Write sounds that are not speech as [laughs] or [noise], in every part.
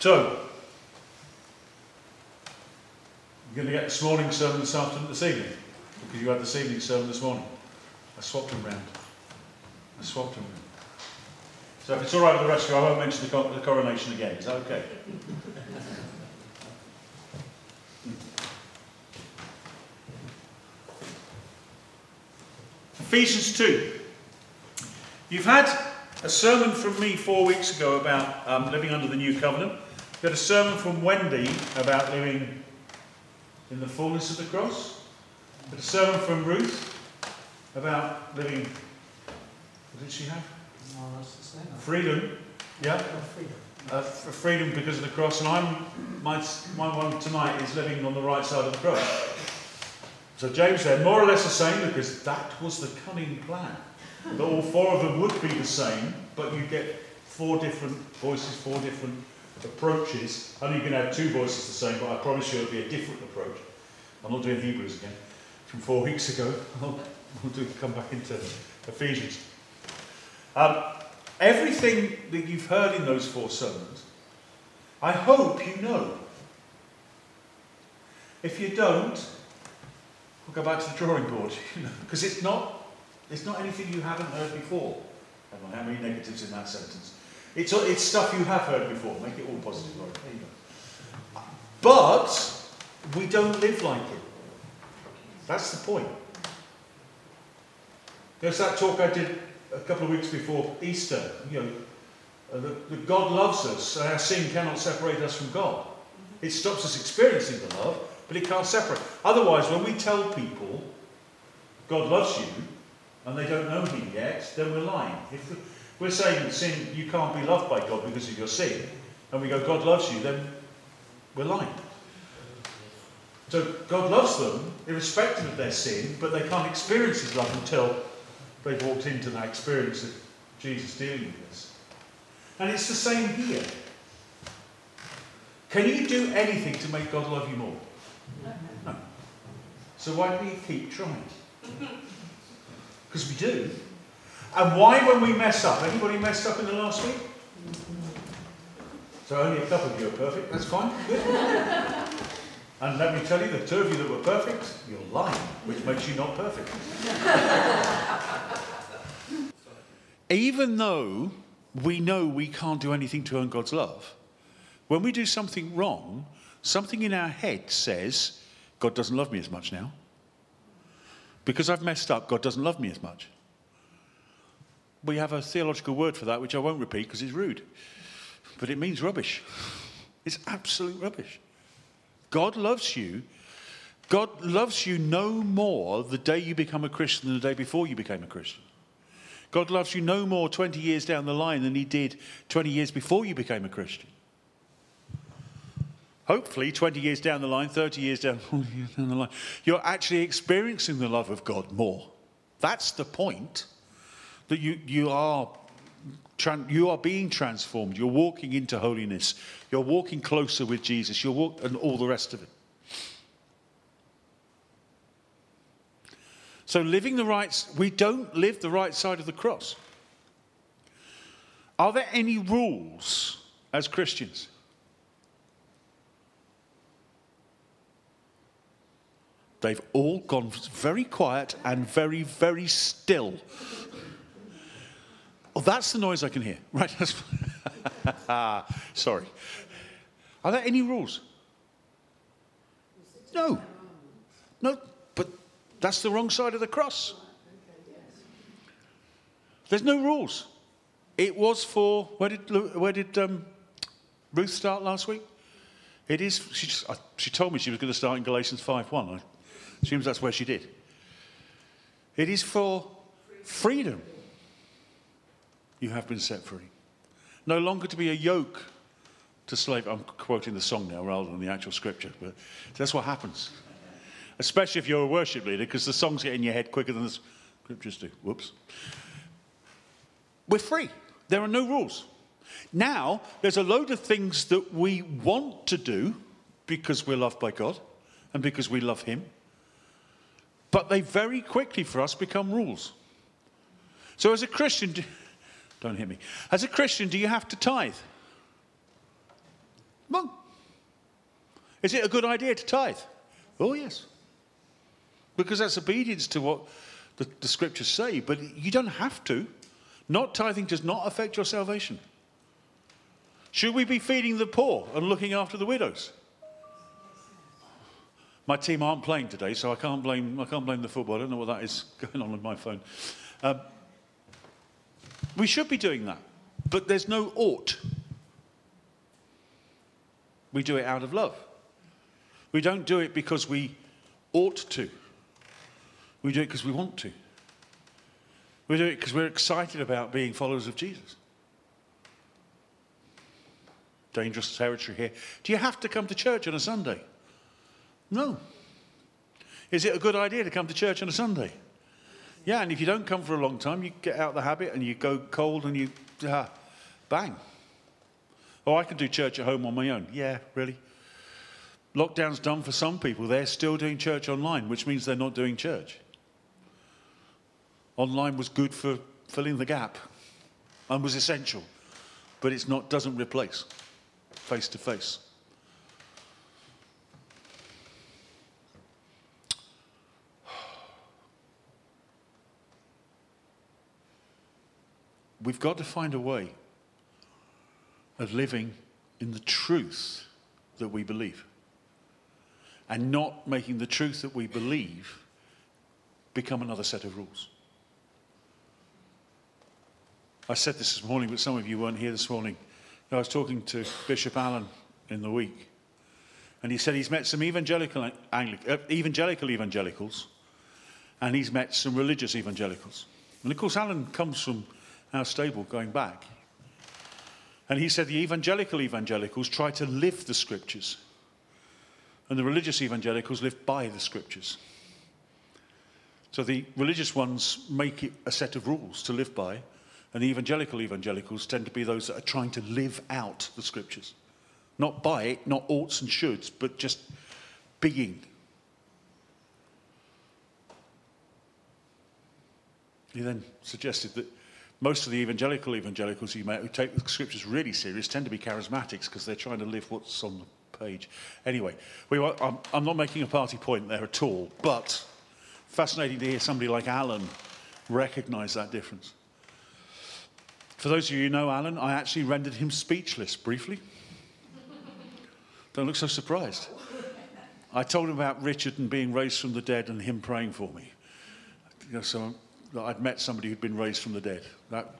So, you're going to get this morning's sermon this afternoon, this evening, because you had this evening's sermon this morning. I swapped them round. I swapped them round. So if it's all right with the rest of you, I won't mention the, the coronation again. Is that okay? [laughs] Ephesians 2. You've had a sermon from me four weeks ago about um, living under the new covenant. Had a sermon from Wendy about living in the fullness of the cross. Had a sermon from Ruth about living. What did she have? Freedom. Yeah. freedom. Uh, freedom because of the cross, and I'm my my one tonight is living on the right side of the cross. So James said, more or less the same, because that was the cunning plan. That all four of them would be the same, but you get four different voices, four different approaches. I know you can have two voices the same, but I promise you it'll be a different approach. I'm not doing Hebrews again from four weeks ago. I'll, I'll do, come back into Ephesians. Um, everything that you've heard in those four sermons, I hope you know. If you don't, we'll go back to the drawing board, [laughs] because it's not, it's not anything you haven't heard before. I don't know how many negatives in that sentence. It's, it's stuff you have heard before. Make it all positive, There you go. But we don't live like it. That's the point. There's that talk I did a couple of weeks before Easter. You know, uh, God loves us, and our sin cannot separate us from God. It stops us experiencing the love, but it can't separate. Otherwise, when we tell people God loves you and they don't know Him yet, then we're lying. If we're saying sin, you can't be loved by God because of your sin, and we go, God loves you, then we're lying. So God loves them, irrespective of their sin, but they can't experience His love until they've walked into that experience of Jesus dealing with this. And it's the same here. Can you do anything to make God love you more? No. So why do we keep trying? Because we do. And why when we mess up? Anybody messed up in the last week? So only a couple of you are perfect. That's fine. and let me tell you, the two of you that were perfect, you're lying, which makes you not perfect. Even though we know we can't do anything to earn God's love, when we do something wrong, something in our head says, God doesn't love me as much now. Because I've messed up, God doesn't love me as much. We have a theological word for that, which I won't repeat because it's rude. But it means rubbish. It's absolute rubbish. God loves you. God loves you no more the day you become a Christian than the day before you became a Christian. God loves you no more 20 years down the line than he did 20 years before you became a Christian hopefully 20 years down the line, 30 years down, down the line, you're actually experiencing the love of God more. That's the point. That you, you, are, you are being transformed. You're walking into holiness. You're walking closer with Jesus. You're walk, and all the rest of it. So, living the right, we don't live the right side of the cross. Are there any rules as Christians? They've all gone very quiet and very, very still. Oh, that's the noise I can hear. [laughs] Right. [laughs] Sorry. Are there any rules? No. No, but that's the wrong side of the cross. There's no rules. It was for, where did, where did um, Ruth start last week? It is, she, just, she told me she was going to start in Galatians 5 1. assume that's where she did. It is for freedom you have been set free. No longer to be a yoke to slave. I'm quoting the song now rather than the actual scripture, but that's what happens. Especially if you're a worship leader, because the songs get in your head quicker than the scriptures do. Whoops. We're free. There are no rules. Now, there's a load of things that we want to do because we're loved by God and because we love Him. But they very quickly for us become rules. So, as a Christian, don't hit me. As a Christian, do you have to tithe? Wrong. Is it a good idea to tithe? Oh, yes. Because that's obedience to what the, the scriptures say, but you don't have to. Not tithing does not affect your salvation. Should we be feeding the poor and looking after the widows? My team aren't playing today, so I can't blame, I can't blame the football. I don't know what that is [laughs] going on with my phone. Um, we should be doing that, but there's no ought. We do it out of love. We don't do it because we ought to. We do it because we want to. We do it because we're excited about being followers of Jesus. Dangerous territory here. Do you have to come to church on a Sunday? No. Is it a good idea to come to church on a Sunday? Yeah, and if you don't come for a long time, you get out of the habit and you go cold and you, uh, bang. Oh, I can do church at home on my own. Yeah, really? Lockdown's done for some people. They're still doing church online, which means they're not doing church. Online was good for filling the gap and was essential, but it's not, doesn't replace face to face. We've got to find a way of living in the truth that we believe and not making the truth that we believe become another set of rules. I said this this morning, but some of you weren't here this morning. I was talking to Bishop Alan in the week, and he said he's met some evangelical, uh, evangelical evangelicals, and he's met some religious evangelicals. And of course, Alan comes from our stable going back. And he said the evangelical evangelicals try to live the scriptures, and the religious evangelicals live by the scriptures. So the religious ones make it a set of rules to live by, and the evangelical evangelicals tend to be those that are trying to live out the scriptures. Not by it, not oughts and shoulds, but just being. He then suggested that most of the evangelical evangelicals who, who take the scriptures really serious tend to be charismatics because they're trying to live what's on the page. Anyway, we, I'm, I'm not making a party point there at all, but fascinating to hear somebody like Alan recognize that difference. For those of you who know Alan, I actually rendered him speechless briefly. Don't look so surprised. I told him about Richard and being raised from the dead and him praying for me. You know, so I'd met somebody who'd been raised from the dead. That,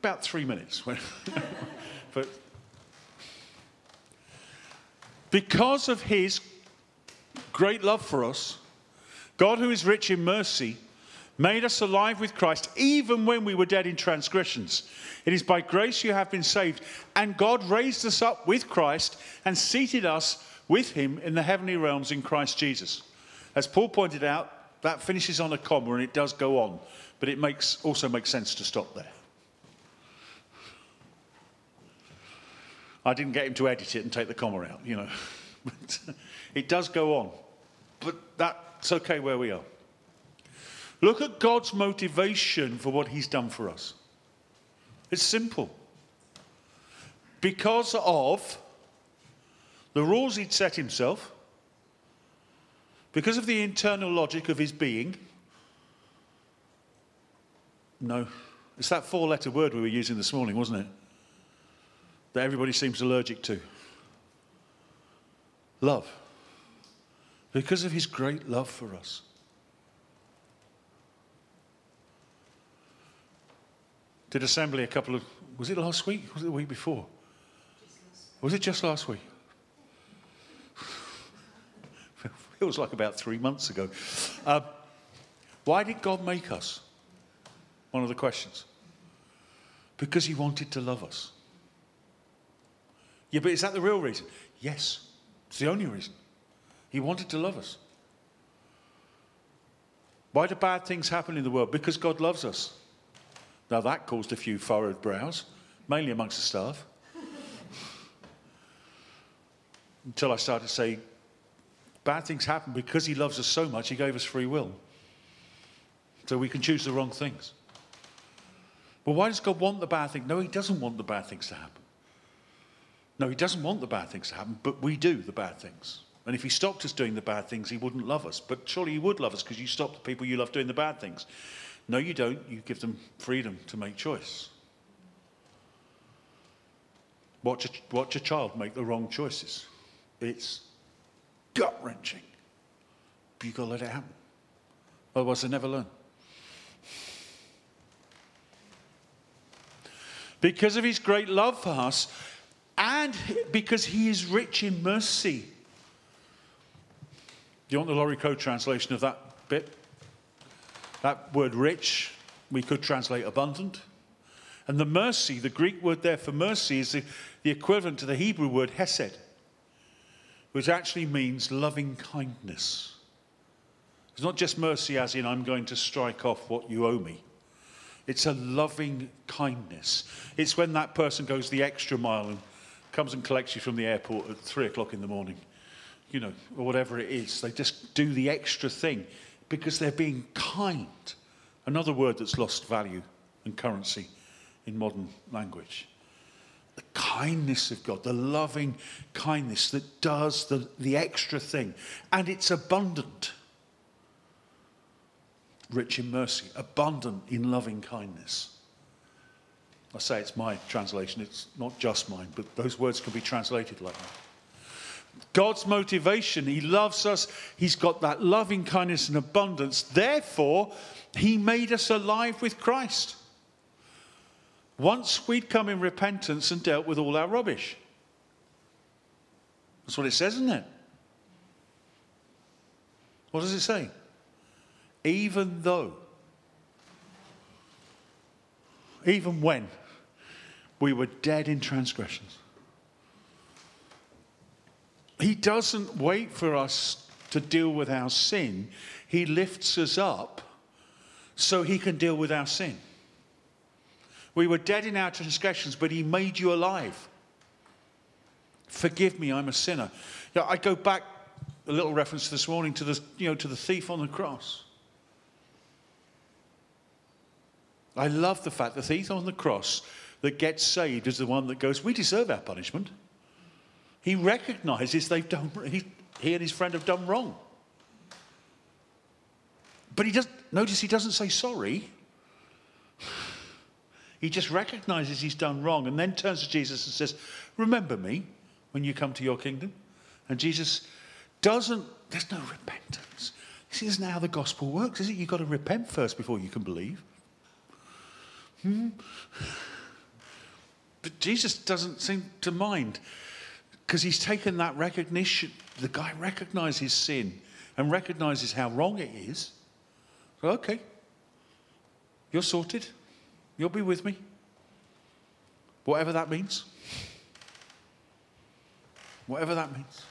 about three minutes. [laughs] but because of his great love for us, God, who is rich in mercy, made us alive with Christ even when we were dead in transgressions. It is by grace you have been saved. And God raised us up with Christ and seated us with him in the heavenly realms in Christ Jesus. As Paul pointed out, that finishes on a comma and it does go on, but it makes, also makes sense to stop there. I didn't get him to edit it and take the comma out, you know. [laughs] but it does go on. But that's okay where we are. Look at God's motivation for what He's done for us. It's simple. Because of the rules He'd set Himself, because of the internal logic of His being. No, it's that four letter word we were using this morning, wasn't it? That everybody seems allergic to. Love. Because of His great love for us. did assembly a couple of, was it last week? Was it the week before? Was it just last week? Feels like about three months ago. Uh, why did God make us? One of the questions. Because He wanted to love us. Yeah, but is that the real reason? Yes, it's the only reason. He wanted to love us. Why do bad things happen in the world? Because God loves us. Now that caused a few furrowed brows, mainly amongst the staff. [laughs] Until I started to say, bad things happen because he loves us so much, he gave us free will. So we can choose the wrong things. But why does God want the bad thing? No, he doesn't want the bad things to happen. No, he doesn't want the bad things to happen, but we do the bad things. And if he stopped us doing the bad things, he wouldn't love us. But surely he would love us because you stop the people you love doing the bad things. No, you don't. You give them freedom to make choice. Watch a, watch a child make the wrong choices. It's gut wrenching. But you've got to let it happen. Otherwise, they never learn. Because of his great love for us, and because he is rich in mercy. Do you want the Laurie Clow translation of that bit? That word rich, we could translate abundant. And the mercy, the Greek word there for mercy, is the, the equivalent to the Hebrew word hesed, which actually means loving kindness. It's not just mercy, as in, I'm going to strike off what you owe me. It's a loving kindness. It's when that person goes the extra mile and comes and collects you from the airport at three o'clock in the morning, you know, or whatever it is. They just do the extra thing because they're being kind. Another word that's lost value and currency in modern language. The kindness of God, the loving kindness that does the, the extra thing. And it's abundant. Rich in mercy, abundant in loving kindness. I say it's my translation, it's not just mine, but those words can be translated like that. God's motivation, He loves us, He's got that loving kindness and abundance. Therefore, He made us alive with Christ. Once we'd come in repentance and dealt with all our rubbish. That's what it says, isn't it? What does it say? Even though, even when we were dead in transgressions. He doesn't wait for us to deal with our sin, He lifts us up so He can deal with our sin. We were dead in our transgressions, but He made you alive. Forgive me, I'm a sinner. Now, I go back a little reference this morning to the, you know, to the thief on the cross. I love the fact the thief on the cross that gets saved is the one that goes, We deserve our punishment. He recognizes they've done, he, he and his friend have done wrong. But he doesn't, notice he doesn't say sorry. He just recognizes he's done wrong and then turns to Jesus and says, Remember me when you come to your kingdom. And Jesus doesn't, there's no repentance. This isn't how the gospel works, is it? You've got to repent first before you can believe. Hmm? But Jesus doesn't seem to mind because he's taken that recognition. The guy recognizes sin and recognizes how wrong it is. Okay, you're sorted. You'll be with me. Whatever that means. Whatever that means.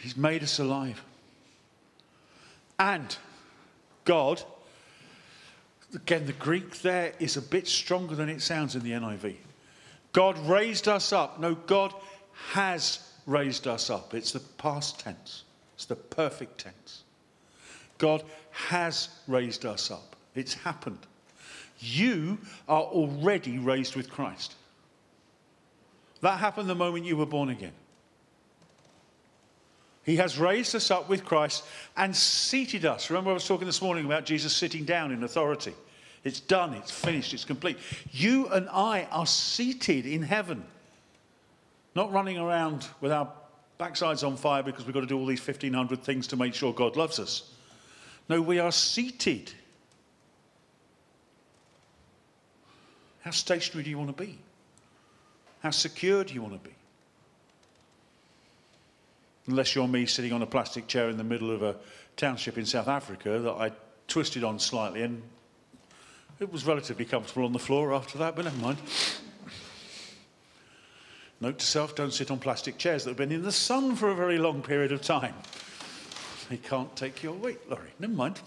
He's made us alive. And God, again, the Greek there is a bit stronger than it sounds in the NIV. God raised us up. No, God has raised us up. It's the past tense, it's the perfect tense. God has raised us up. It's happened. You are already raised with Christ. That happened the moment you were born again. He has raised us up with Christ and seated us. Remember, I was talking this morning about Jesus sitting down in authority. It's done, it's finished, it's complete. You and I are seated in heaven, not running around with our backsides on fire because we've got to do all these 1,500 things to make sure God loves us. No, we are seated. How stationary do you want to be? How secure do you want to be? unless you're me sitting on a plastic chair in the middle of a township in South Africa that I twisted on slightly and it was relatively comfortable on the floor after that, but never mind. Note to self don't sit on plastic chairs that have been in the sun for a very long period of time. They can't take your weight, Laurie. Never mind.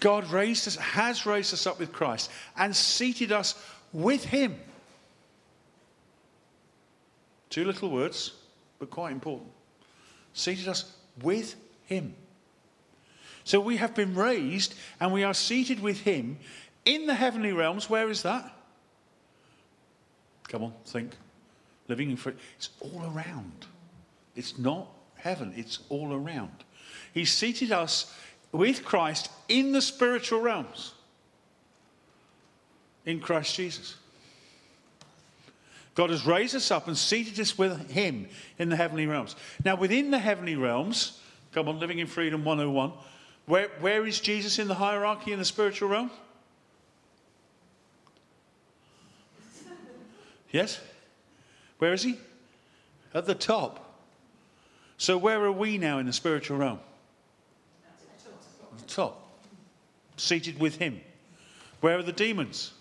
God raised us, has raised us up with Christ and seated us with Him Two little words, but quite important. Seated us with Him So we have been raised and we are seated with him in the heavenly realms. Where is that? Come on, think. Living in free. It's all around. It's not heaven, it's all around. He seated us with Christ in the spiritual realms in Christ Jesus. God has raised us up and seated us with Him in the heavenly realms. Now, within the heavenly realms, come on, Living in Freedom 101, where, where is Jesus in the hierarchy in the spiritual realm? Yes? Where is He? At the top. So, where are we now in the spiritual realm? At the top. Seated with Him. Where are the demons?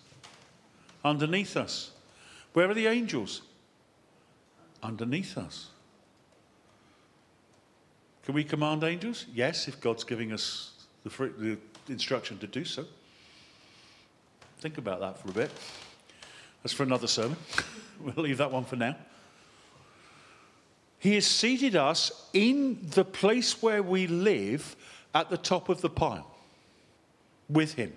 Underneath us. Where are the angels? Underneath us. Can we command angels? Yes, if God's giving us the, free, the instruction to do so. Think about that for a bit. That's for another sermon. [laughs] we'll leave that one for now. He has seated us in the place where we live at the top of the pile with Him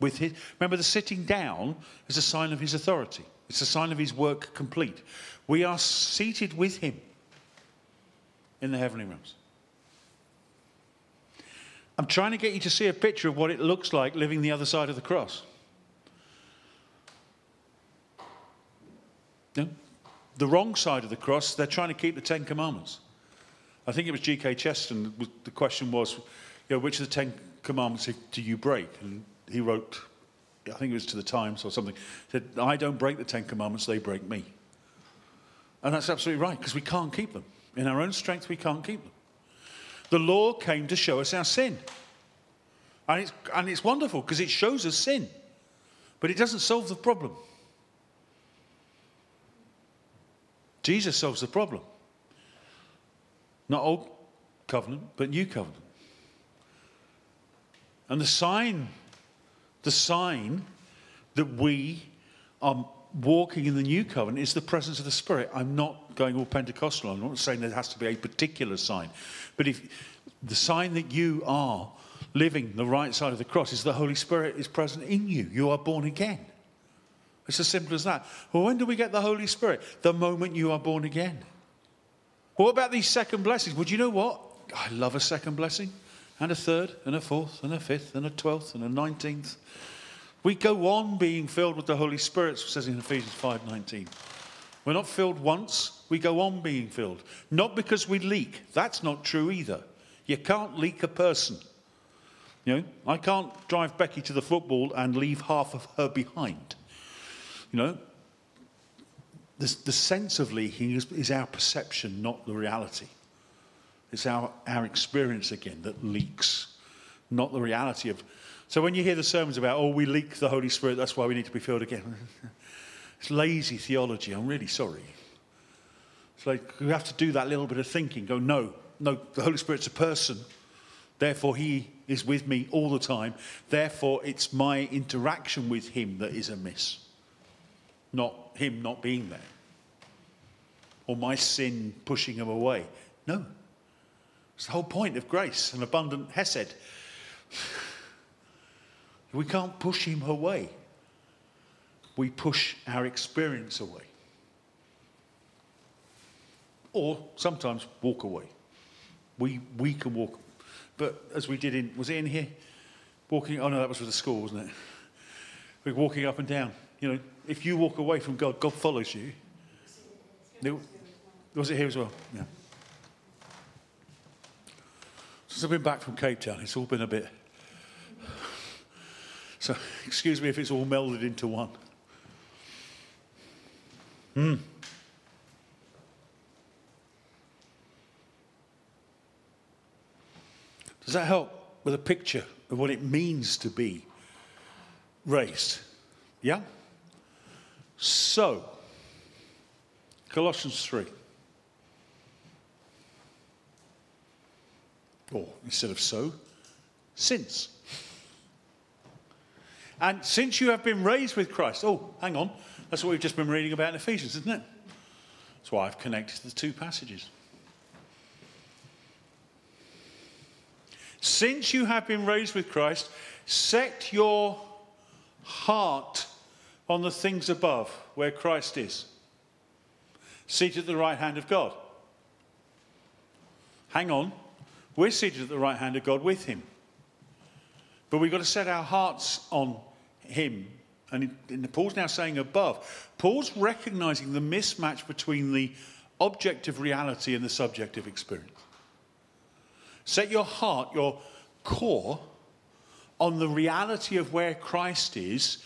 with his, remember, the sitting down is a sign of his authority, it's a sign of his work complete. We are seated with him in the heavenly realms. I'm trying to get you to see a picture of what it looks like living the other side of the cross. No? The wrong side of the cross, they're trying to keep the Ten Commandments. I think it was G.K. Chesterton, the question was, you know, which of the Ten Commandments do you break? And he wrote, I think it was to the Times or something, said, I don't break the Ten Commandments, they break me. And that's absolutely right, because we can't keep them. In our own strength, we can't keep them. The law came to show us our sin. And it's, and it's wonderful because it shows us sin, but it doesn't solve the problem. Jesus solves the problem. Not old covenant, but new covenant. And the sign the sign that we are walking in the new covenant is the presence of the Spirit. I'm not going all Pentecostal. I'm not saying there has to be a particular sign. But if the sign that you are living the right side of the cross is the Holy Spirit is present in you, you are born again. It's as simple as that. Well, when do we get the Holy Spirit? The moment you are born again. What about these second blessings? Well, you know what? I love a second blessing and a third, and a fourth, and a fifth, and a twelfth, and a nineteenth. We go on being filled with the Holy Spirit, says in Ephesians 5:19. We're not filled once, we go on being filled. Not because we leak. That's not true either. You can't leak a person. You know, I can't drive Becky to the football and leave half of her behind. You know, the, the sense of leaking is, is our perception, not the reality. It's our, our experience again that leaks, not the reality of. So when you hear the sermons about, oh, we leak the Holy Spirit, that's why we need to be filled again. [laughs] it's lazy theology. I'm really sorry. It's like we have to do that little bit of thinking. Go, no, no, the Holy Spirit's a person. Therefore, He is with me all the time. Therefore, it's my interaction with Him that is amiss, not Him not being there, or my sin pushing Him away. No, it's the whole point of grace and abundant Hesed. [sighs] We can't push him away. We push our experience away. Or sometimes walk away. We, we can walk. But as we did in, was it in here? Walking, oh no, that was with the school, wasn't it? We're walking up and down. You know, if you walk away from God, God follows you. Was it here as well? Yeah. Since I've been back from Cape Town, it's all been a bit. So, [laughs] excuse me if it's all melded into one. Hmm. Does that help with a picture of what it means to be raised? Yeah? So, Colossians 3. Or instead of so, since. And since you have been raised with Christ, oh, hang on, that's what we've just been reading about in Ephesians, isn't it? That's why I've connected the two passages. Since you have been raised with Christ, set your heart on the things above, where Christ is, seated at the right hand of God. Hang on, we're seated at the right hand of God with Him. But we've got to set our hearts on Him. And, and Paul's now saying above. Paul's recognizing the mismatch between the objective reality and the subjective experience. Set your heart, your core, on the reality of where Christ is,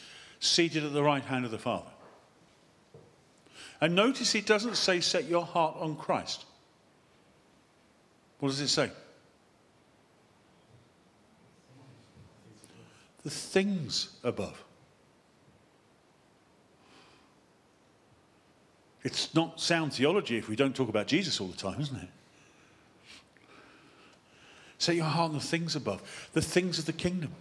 seated at the right hand of the Father. And notice it doesn't say set your heart on Christ. What does it say? The things above. It's not sound theology if we don't talk about Jesus all the time, isn't it? Set your heart on the things above, the things of the kingdom,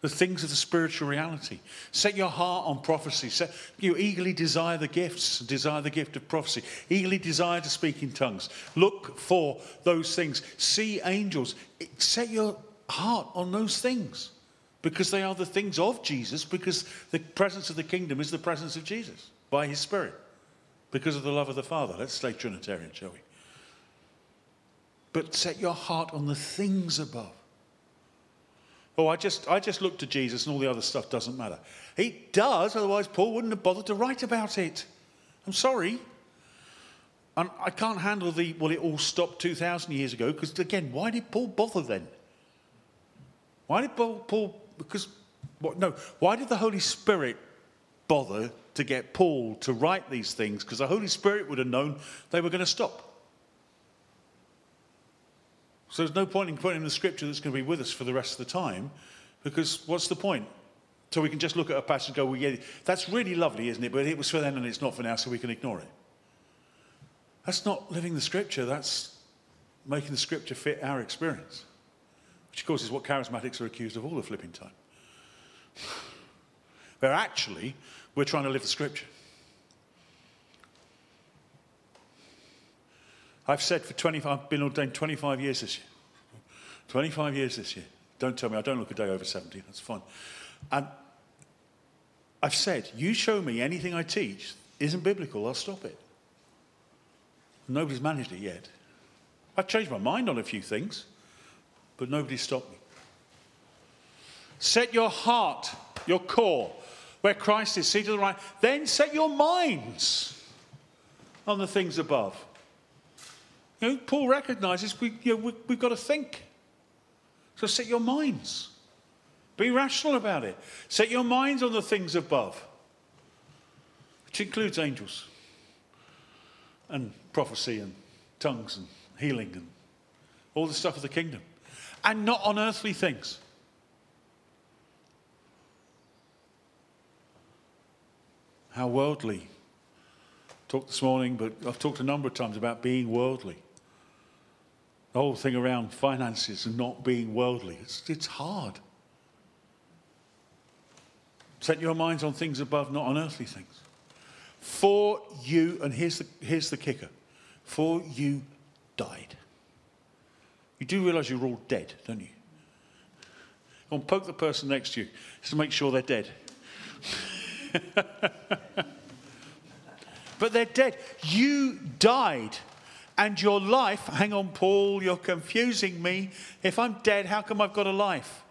the things of the spiritual reality. Set your heart on prophecy. Set, you eagerly desire the gifts, desire the gift of prophecy, eagerly desire to speak in tongues. Look for those things. See angels. Set your heart on those things because they are the things of Jesus, because the presence of the kingdom is the presence of Jesus by his Spirit because of the love of the Father. Let's stay Trinitarian, shall we? But set your heart on the things above. Oh, I just, I just look to Jesus and all the other stuff doesn't matter. It does, otherwise, Paul wouldn't have bothered to write about it. I'm sorry. And I can't handle the, well, it all stopped 2,000 years ago, because again, why did Paul bother then? Why did Paul, Paul because, what, no, why did the Holy Spirit bother to get Paul to write these things because the Holy Spirit would have known they were going to stop. So there's no point in quoting the scripture that's going to be with us for the rest of the time because what's the point? So we can just look at a passage and go, well, yeah, that's really lovely, isn't it? But it was for then and it's not for now, so we can ignore it. That's not living the scripture, that's making the scripture fit our experience, which, of course, is what charismatics are accused of all the flipping time. [sighs] Where actually, we're trying to live the scripture. I've said for 25, I've been ordained 25 years this year. 25 years this year. Don't tell me, I don't look a day over 70, that's fine. And I've said, you show me anything I teach isn't biblical, I'll stop it. Nobody's managed it yet. I've changed my mind on a few things, but nobody's stopped me. Set your heart, your core, where Christ is seated at the right, then set your minds on the things above. You know, Paul recognizes we, you know, we, we've got to think. So set your minds. Be rational about it. Set your minds on the things above, which includes angels and prophecy and tongues and healing and all the stuff of the kingdom, and not on earthly things. how worldly. Talked this morning, but I've talked a number of times about being worldly. The whole thing around finances and not being worldly. It's, it's hard. Set your minds on things above, not on earthly things. For you, and here's the, here's the kicker for you died. You do realize you're all dead, don't you? Go and poke the person next to you just to make sure they're dead. [laughs] but they're dead. You died. And your life, hang on, Paul, you're confusing me. If I'm dead, how come I've got a life?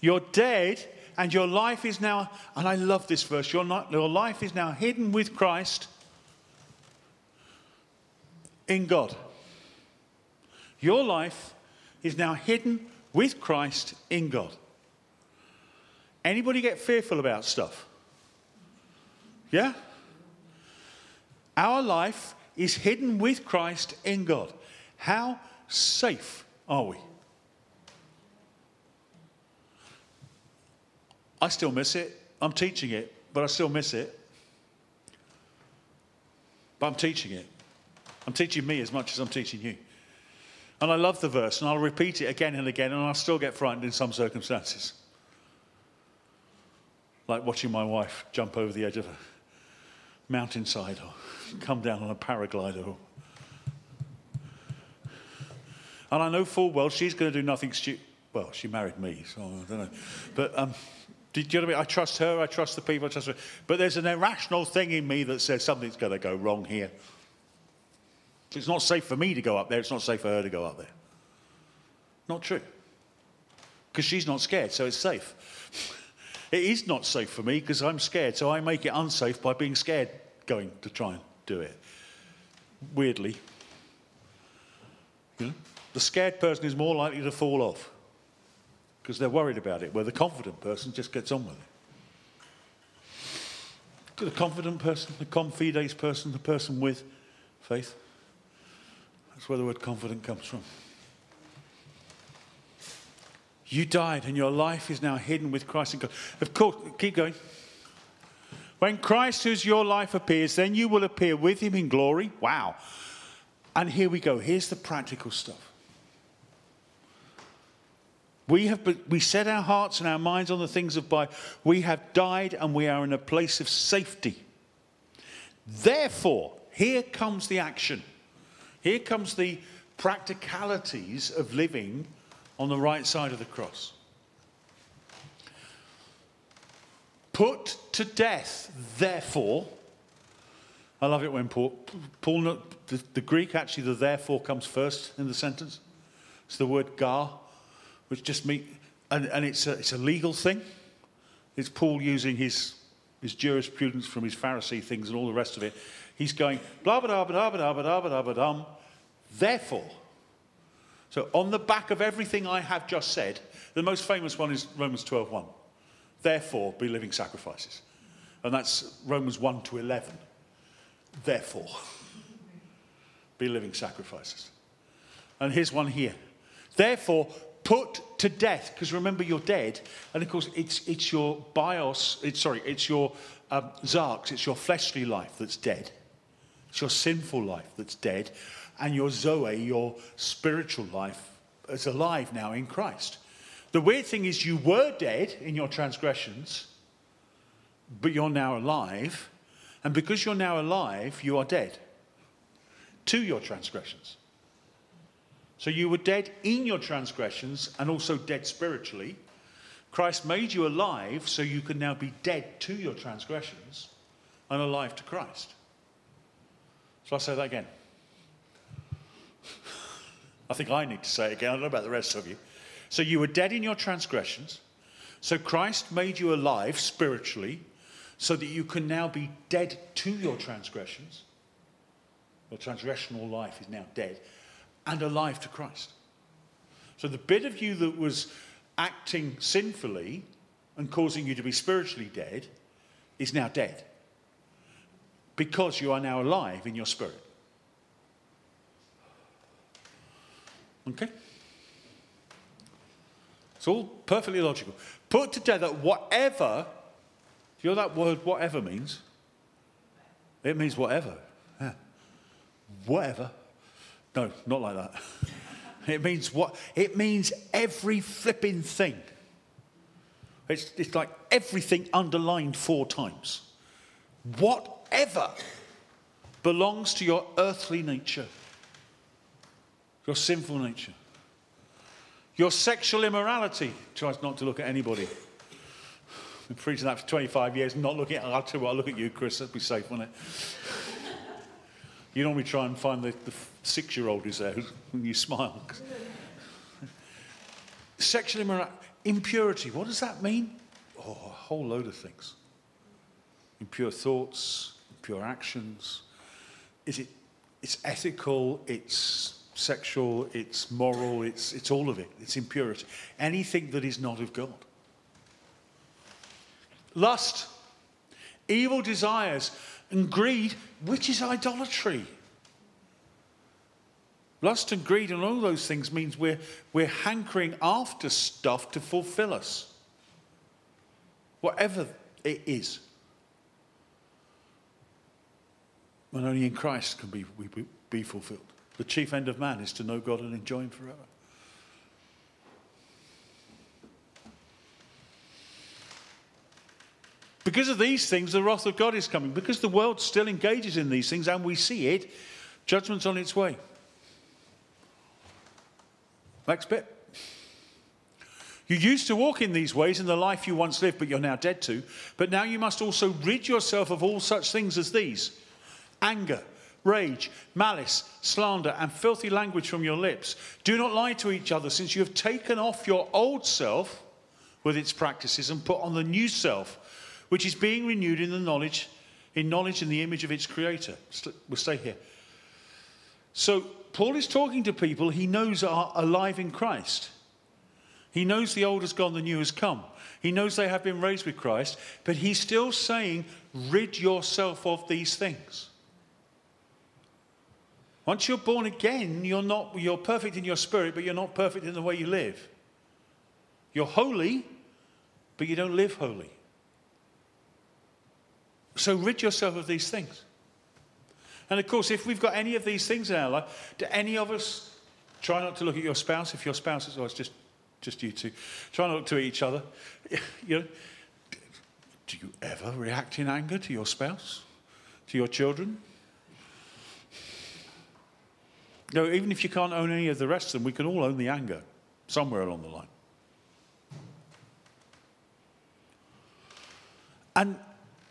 You're dead, and your life is now, and I love this verse, your, not, your life is now hidden with Christ in God. Your life is now hidden with Christ in God. Anybody get fearful about stuff? Yeah? Our life is hidden with Christ in God. How safe are we? I still miss it. I'm teaching it, but I still miss it. But I'm teaching it. I'm teaching me as much as I'm teaching you. And I love the verse, and I'll repeat it again and again, and I'll still get frightened in some circumstances. Like watching my wife jump over the edge of a mountainside or come down on a paraglider. And I know full well she's going to do nothing stupid. Well, she married me, so I don't know. But um, did you know what I mean? I trust her, I trust the people, I trust her. But there's an irrational thing in me that says something's going to go wrong here. It's not safe for me to go up there, it's not safe for her to go up there. Not true. Because she's not scared, so it's safe. It is not safe for me because I'm scared, so I make it unsafe by being scared going to try and do it. Weirdly. You know? The scared person is more likely to fall off because they're worried about it, where the confident person just gets on with it. To The confident person, the confides person, the person with faith. That's where the word confident comes from. You died, and your life is now hidden with Christ in God. Of course, keep going. When Christ, who's your life, appears, then you will appear with him in glory. Wow. And here we go. Here's the practical stuff. We have we set our hearts and our minds on the things of by. We have died and we are in a place of safety. Therefore, here comes the action. Here comes the practicalities of living on the right side of the cross. Put to death, therefore. I love it when Paul, Paul the, the Greek actually, the therefore comes first in the sentence. It's the word gar, which just means, and, and it's, a, it's a legal thing. It's Paul using his, his jurisprudence from his Pharisee things and all the rest of it. He's going, blah, blah, blah, blah, blah, blah, blah, blah, blah, therefore. So, on the back of everything I have just said, the most famous one is Romans 12:1. Therefore, be living sacrifices. And that's Romans 1 to 11. Therefore, be living sacrifices. And here's one here. Therefore, put to death, because remember you're dead, and of course it's, it's your bios, it's, sorry, it's your um, sarx, it's your fleshly life that's dead. It's your sinful life that's dead and your Zoe, your spiritual life, is alive now in Christ. The weird thing is, you were dead in your transgressions, but you're now alive. And because you're now alive, you are dead to your transgressions. So you were dead in your transgressions and also dead spiritually. Christ made you alive so you can now be dead to your transgressions and alive to Christ. So I'll say that again. [laughs] I think I need to say it again. I don't know about the rest of you. So you were dead in your transgressions. So Christ made you alive spiritually so that you can now be dead to your transgressions. Your transgressional life is now dead and alive to Christ. So the bit of you that was acting sinfully and causing you to be spiritually dead is now dead because you are now alive in your spirit. Okay? It's all perfectly logical. Put together whatever, do you know that word whatever means? It means whatever. Yeah. Whatever. No, not like that. [laughs] It means what? It means every flipping thing. It's, it's like everything underlined four times. Whatever belongs to your earthly nature your sinful nature, your sexual immorality. Tries not to look at anybody. I've been preaching that for 25 years, not looking at, I'll tell you what, look at you, Chris, that'd be safe, wouldn't it? You normally try and find the, the six year old who's there when you smile. Sexual immorality, impurity, what does that mean? Oh, a whole load of things. Impure thoughts, impure actions. Is it, it's ethical, it's sexual, it's moral, it's, it's all of it. It's impurity. Anything that is not of God. Lust, evil desires, and greed, which is idolatry. Lust and greed and all those things means we're, we're hankering after stuff to fulfill us. Whatever it is. And only in Christ can be, we, be fulfilled. The chief end of man is to know God and enjoy Him forever. Because of these things, the wrath of God is coming. Because the world still engages in these things and we see it, judgment's on its way. Next bit. You used to walk in these ways in the life you once lived, but you're now dead to. But now you must also rid yourself of all such things as these anger, rage, malice, slander, and filthy language from your lips. Do not lie to each other, since you have taken off your old self with its practices and put on the new self, which is being renewed in the knowledge, in knowledge in the image of its creator. We'll stay here. So Paul is talking to people he knows are alive in Christ. He knows the old has gone, the new has come. He knows they have been raised with Christ, but he's still saying, rid yourself of these things. Once you're born again, you're not you're perfect in your spirit, but you're not perfect in the way you live. You're holy, but you don't live holy. So rid yourself of these things. And of course, if we've got any of these things in our life, do any of us try not to look at your spouse if your spouse is, oh, it's just just you two. Try not to look at each other. [laughs] You know, do you ever react in anger to your spouse, to your children? No, even if you can't own any of the rest of them, we can all own the anger somewhere along the line. And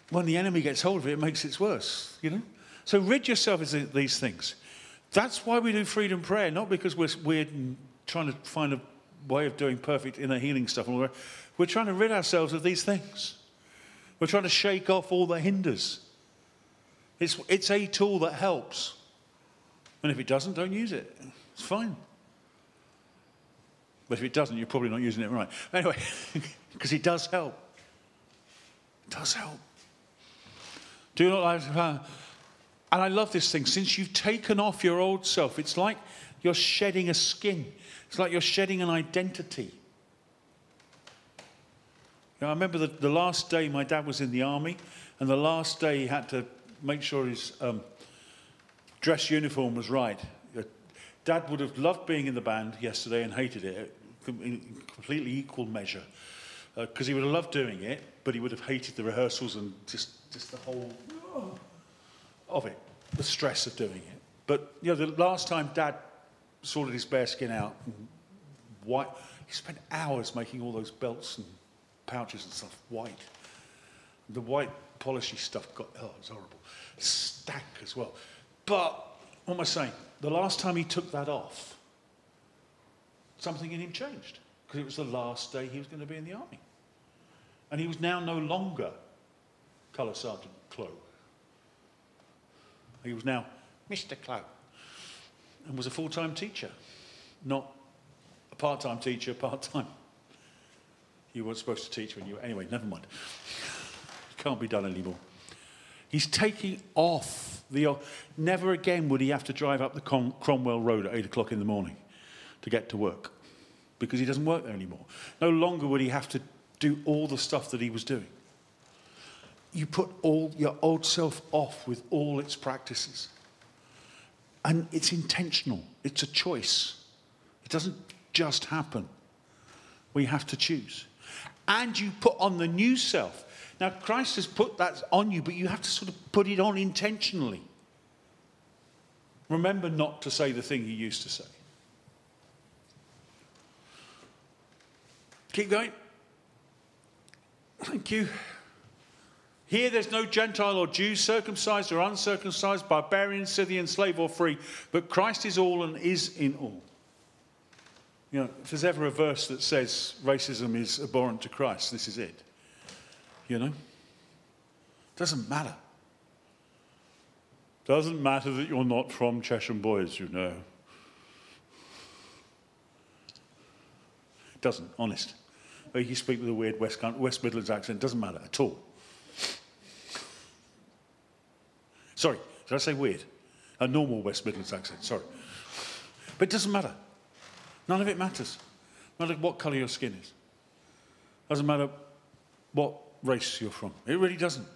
when the enemy gets hold of it, it makes it worse, you know? So rid yourself of these things. That's why we do freedom prayer, not because we're trying to find a way of doing perfect inner healing stuff. We're trying to rid ourselves of these things. We're trying to shake off all the hinders. It's, it's a tool that helps. And if it doesn't, don't use it. It's fine. But if it doesn't, you're probably not using it right. Anyway, [laughs] because it does help. It does help. Do not like. Uh, and I love this thing. Since you've taken off your old self, it's like you're shedding a skin. It's like you're shedding an identity. You know, I remember the, the last day my dad was in the army, and the last day he had to make sure his um, dress uniform was right. Dad would have loved being in the band yesterday and hated it in completely equal measure because uh, he would have loved doing it, but he would have hated the rehearsals and just, just the whole of it, the stress of doing it. But you know, the last time Dad sorted his bearskin out. White. He spent hours making all those belts and pouches and stuff white. The white polishy stuff got, oh, it was horrible. Stank as well. But, what am I saying? The last time he took that off, something in him changed. Because it was the last day he was going to be in the army. And he was now no longer Colour Sergeant Clow. He was now Mr. Clow and was a full time teacher, not a part time teacher, part time. You weren't supposed to teach when you. were. Anyway, never mind. [laughs] Can't be done anymore. He's taking off the. Never again would he have to drive up the Cromwell Road at 8 o'clock in the morning to get to work because he doesn't work there anymore. No longer would he have to do all the stuff that he was doing. You put all your old self off with all its practices. And it's intentional, it's a choice. It doesn't just happen. We have to choose. And you put on the new self. Now, Christ has put that on you, but you have to sort of put it on intentionally. Remember not to say the thing you used to say. Keep going. Thank you. Here there's no Gentile or Jew, circumcised or uncircumcised, barbarian, Scythian, slave or free, but Christ is all and is in all. You know, if there's ever a verse that says racism is abhorrent to Christ, this is it. You know? Doesn't matter. Doesn't matter that you're not from Chesham Bois, you know. Doesn't, honest. Or you speak with a weird West, West Midlands accent, doesn't matter at all. Sorry, did I say weird? A normal West Midlands accent, sorry. But it doesn't matter. None of it matters. No matter what colour your skin is. Doesn't matter what race you're from. It really doesn't.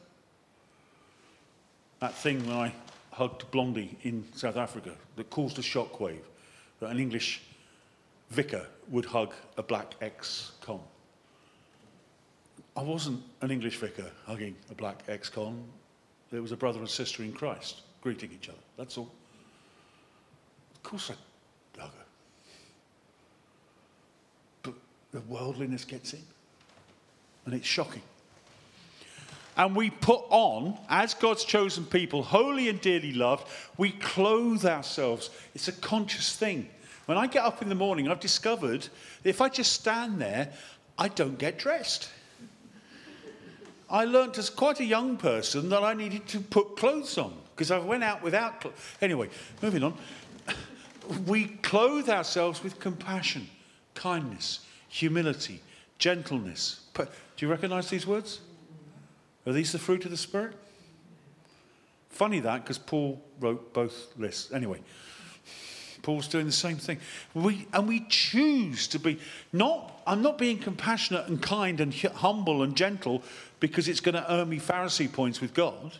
That thing when I hugged Blondie in South Africa that caused a shockwave that an English vicar would hug a black ex-con. I wasn't an English vicar hugging a black ex-con. There was a brother and sister in Christ greeting each other. That's all. Of course I hug her. But the worldliness gets in. And it's shocking. And we put on, as God's chosen people, holy and dearly loved, we clothe ourselves. It's a conscious thing. When I get up in the morning, I've discovered that if I just stand there, I don't get dressed. I learnt as quite a young person that I needed to put clothes on because I went out without clothes. Anyway, moving on. [laughs] We clothe ourselves with compassion, kindness, humility, gentleness. Do you recognize these words? Are these the fruit of the Spirit? Funny that because Paul wrote both lists. Anyway, Paul's doing the same thing. We, and we choose to be not, I'm not being compassionate and kind and humble and gentle because it's going to earn me Pharisee points with God.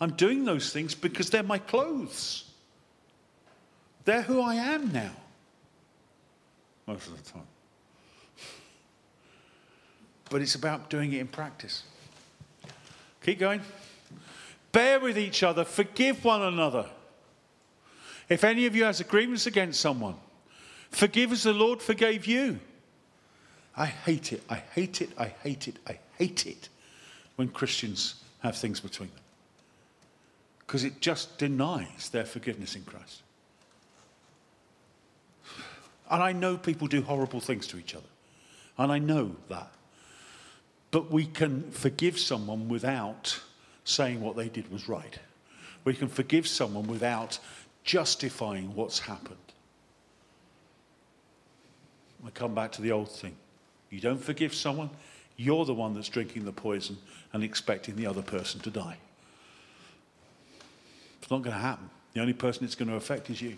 I'm doing those things because they're my clothes. They're who I am now. Most of the time. [laughs] But it's about doing it in practice. Keep going. Bear with each other, forgive one another. If any of you has a grievance against someone, forgive as the Lord forgave you. I hate it, I hate it, I hate it, I hate it when Christians have things between them. Because it just denies their forgiveness in Christ. And I know people do horrible things to each other. And I know that. But we can forgive someone without saying what they did was right. We can forgive someone without justifying what's happened. I come back to the old thing. You don't forgive someone, you're the one that's drinking the poison and expecting the other person to die. It's not going to happen. The only person it's going to affect is you.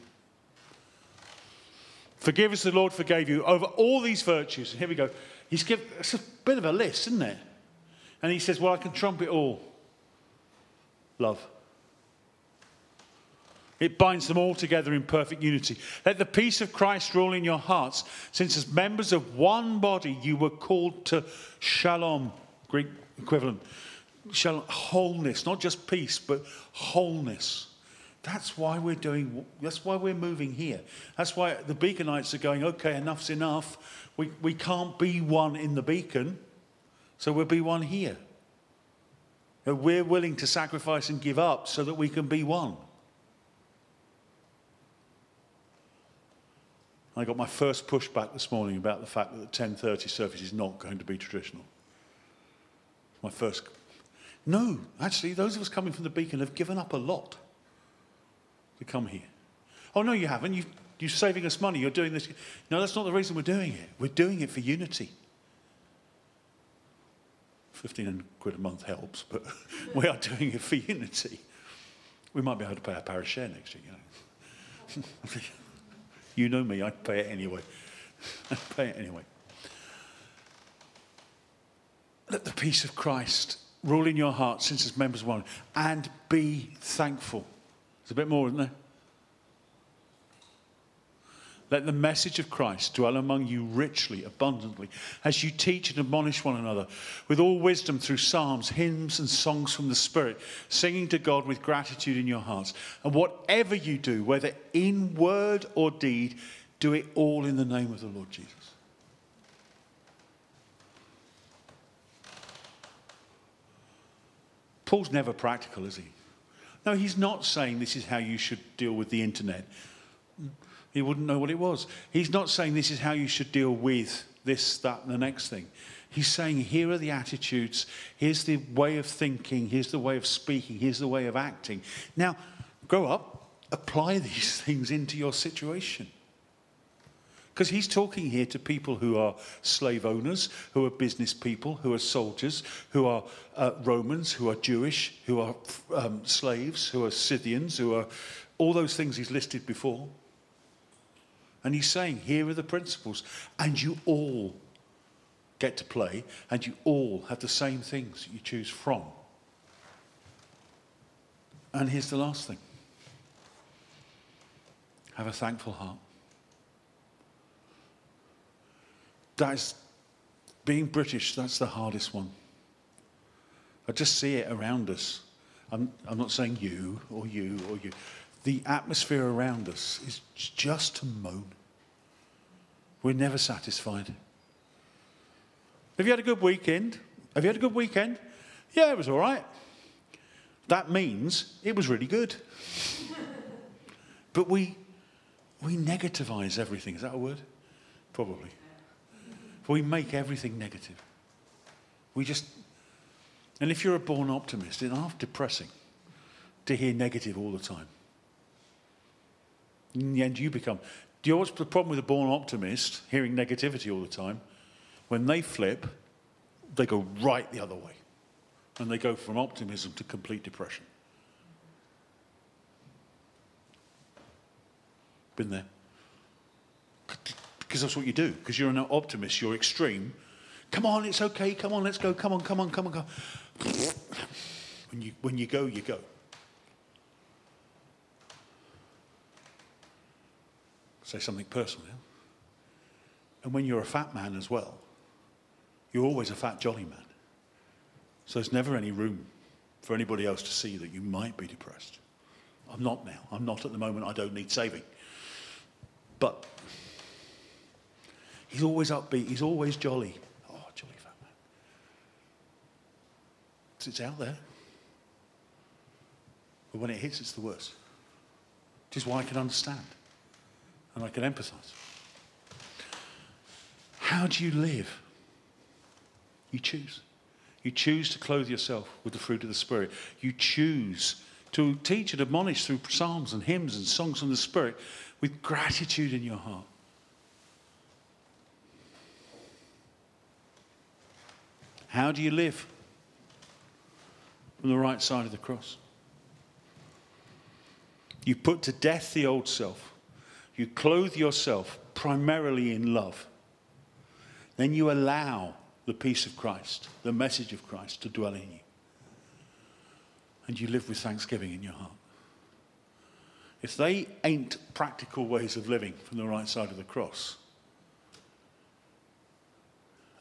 Forgive as the Lord forgave you over all these virtues. Here we go. He's given, it's a bit of a list, isn't it? And he says, Well, I can trump it all. Love. It binds them all together in perfect unity. Let the peace of Christ rule in your hearts, since as members of one body you were called to shalom, Greek equivalent. Shalom, wholeness, not just peace, but wholeness. That's why we're doing, that's why we're moving here. That's why the beaconites are going, okay, enough's enough. We, we can't be one in the beacon, so we'll be one here. We're willing to sacrifice and give up so that we can be one. I got my first pushback this morning about the fact that the 10:30 service is not going to be traditional. My first. No, actually, those of us coming from the Beacon have given up a lot to come here. Oh no, you haven't. You, you're saving us money. You're doing this. No, that's not the reason we're doing it. We're doing it for unity. 15 quid a month helps, but [laughs] we are doing it for unity. We might be able to pay our parish share next year, you know. [laughs] You know me, I pay it anyway. [laughs] I pay it anyway. Let the peace of Christ rule in your heart since as members one, and be thankful. There's a bit more, isn't there? Let the message of Christ dwell among you richly, abundantly, as you teach and admonish one another with all wisdom through psalms, hymns, and songs from the Spirit, singing to God with gratitude in your hearts. And whatever you do, whether in word or deed, do it all in the name of the Lord Jesus. Paul's never practical, is he? No, he's not saying this is how you should deal with the internet. He wouldn't know what it was. He's not saying this is how you should deal with this, that, and the next thing. He's saying, here are the attitudes, here's the way of thinking, here's the way of speaking, here's the way of acting. Now, grow up, apply these [laughs] things into your situation. Because he's talking here to people who are slave owners, who are business people, who are soldiers, who are uh, Romans, who are Jewish, who are um, slaves, who are Scythians, who are all those things he's listed before. And he's saying, here are the principles. And you all get to play, and you all have the same things that you choose from. And here's the last thing have a thankful heart. That's being British, that's the hardest one. I just see it around us. I'm, I'm not saying you or you or you the atmosphere around us is just to moan. We're never satisfied. Have you had a good weekend? Have you had a good weekend? Yeah, it was all right. That means it was really good. but we, we negativize everything. Is that a word? Probably. We make everything negative. We just, and if you're a born optimist, it's half depressing to hear negative all the time. In the end, you become. Do you know what's the problem with a born optimist hearing negativity all the time? When they flip, they go right the other way. And they go from optimism to complete depression. Been there. Because that's what you do. Because you're an optimist, you're extreme. Come on, it's okay. Come on, let's go. Come on, come on, come on, go. When you, when you go, you go. Say something personal. Yeah? And when you're a fat man as well, you're always a fat, jolly man. So there's never any room for anybody else to see that you might be depressed. I'm not now. I'm not at the moment. I don't need saving. But he's always upbeat. He's always jolly. Oh, jolly fat man. It's out there. But when it hits, it's the worst. Which is why I can understand and I can empathize. How do you live? You choose. You choose to clothe yourself with the fruit of the Spirit. You choose to teach and admonish through psalms and hymns and songs from the Spirit with gratitude in your heart. How do you live? From the right side of the cross. You put to death the old self. You clothe yourself primarily in love. Then you allow the peace of Christ, the message of Christ to dwell in you. And you live with thanksgiving in your heart. If they ain't practical ways of living from the right side of the cross,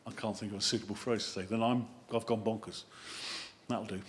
I can't think of a suitable phrase to say, then I'm, I've gone bonkers. That'll do.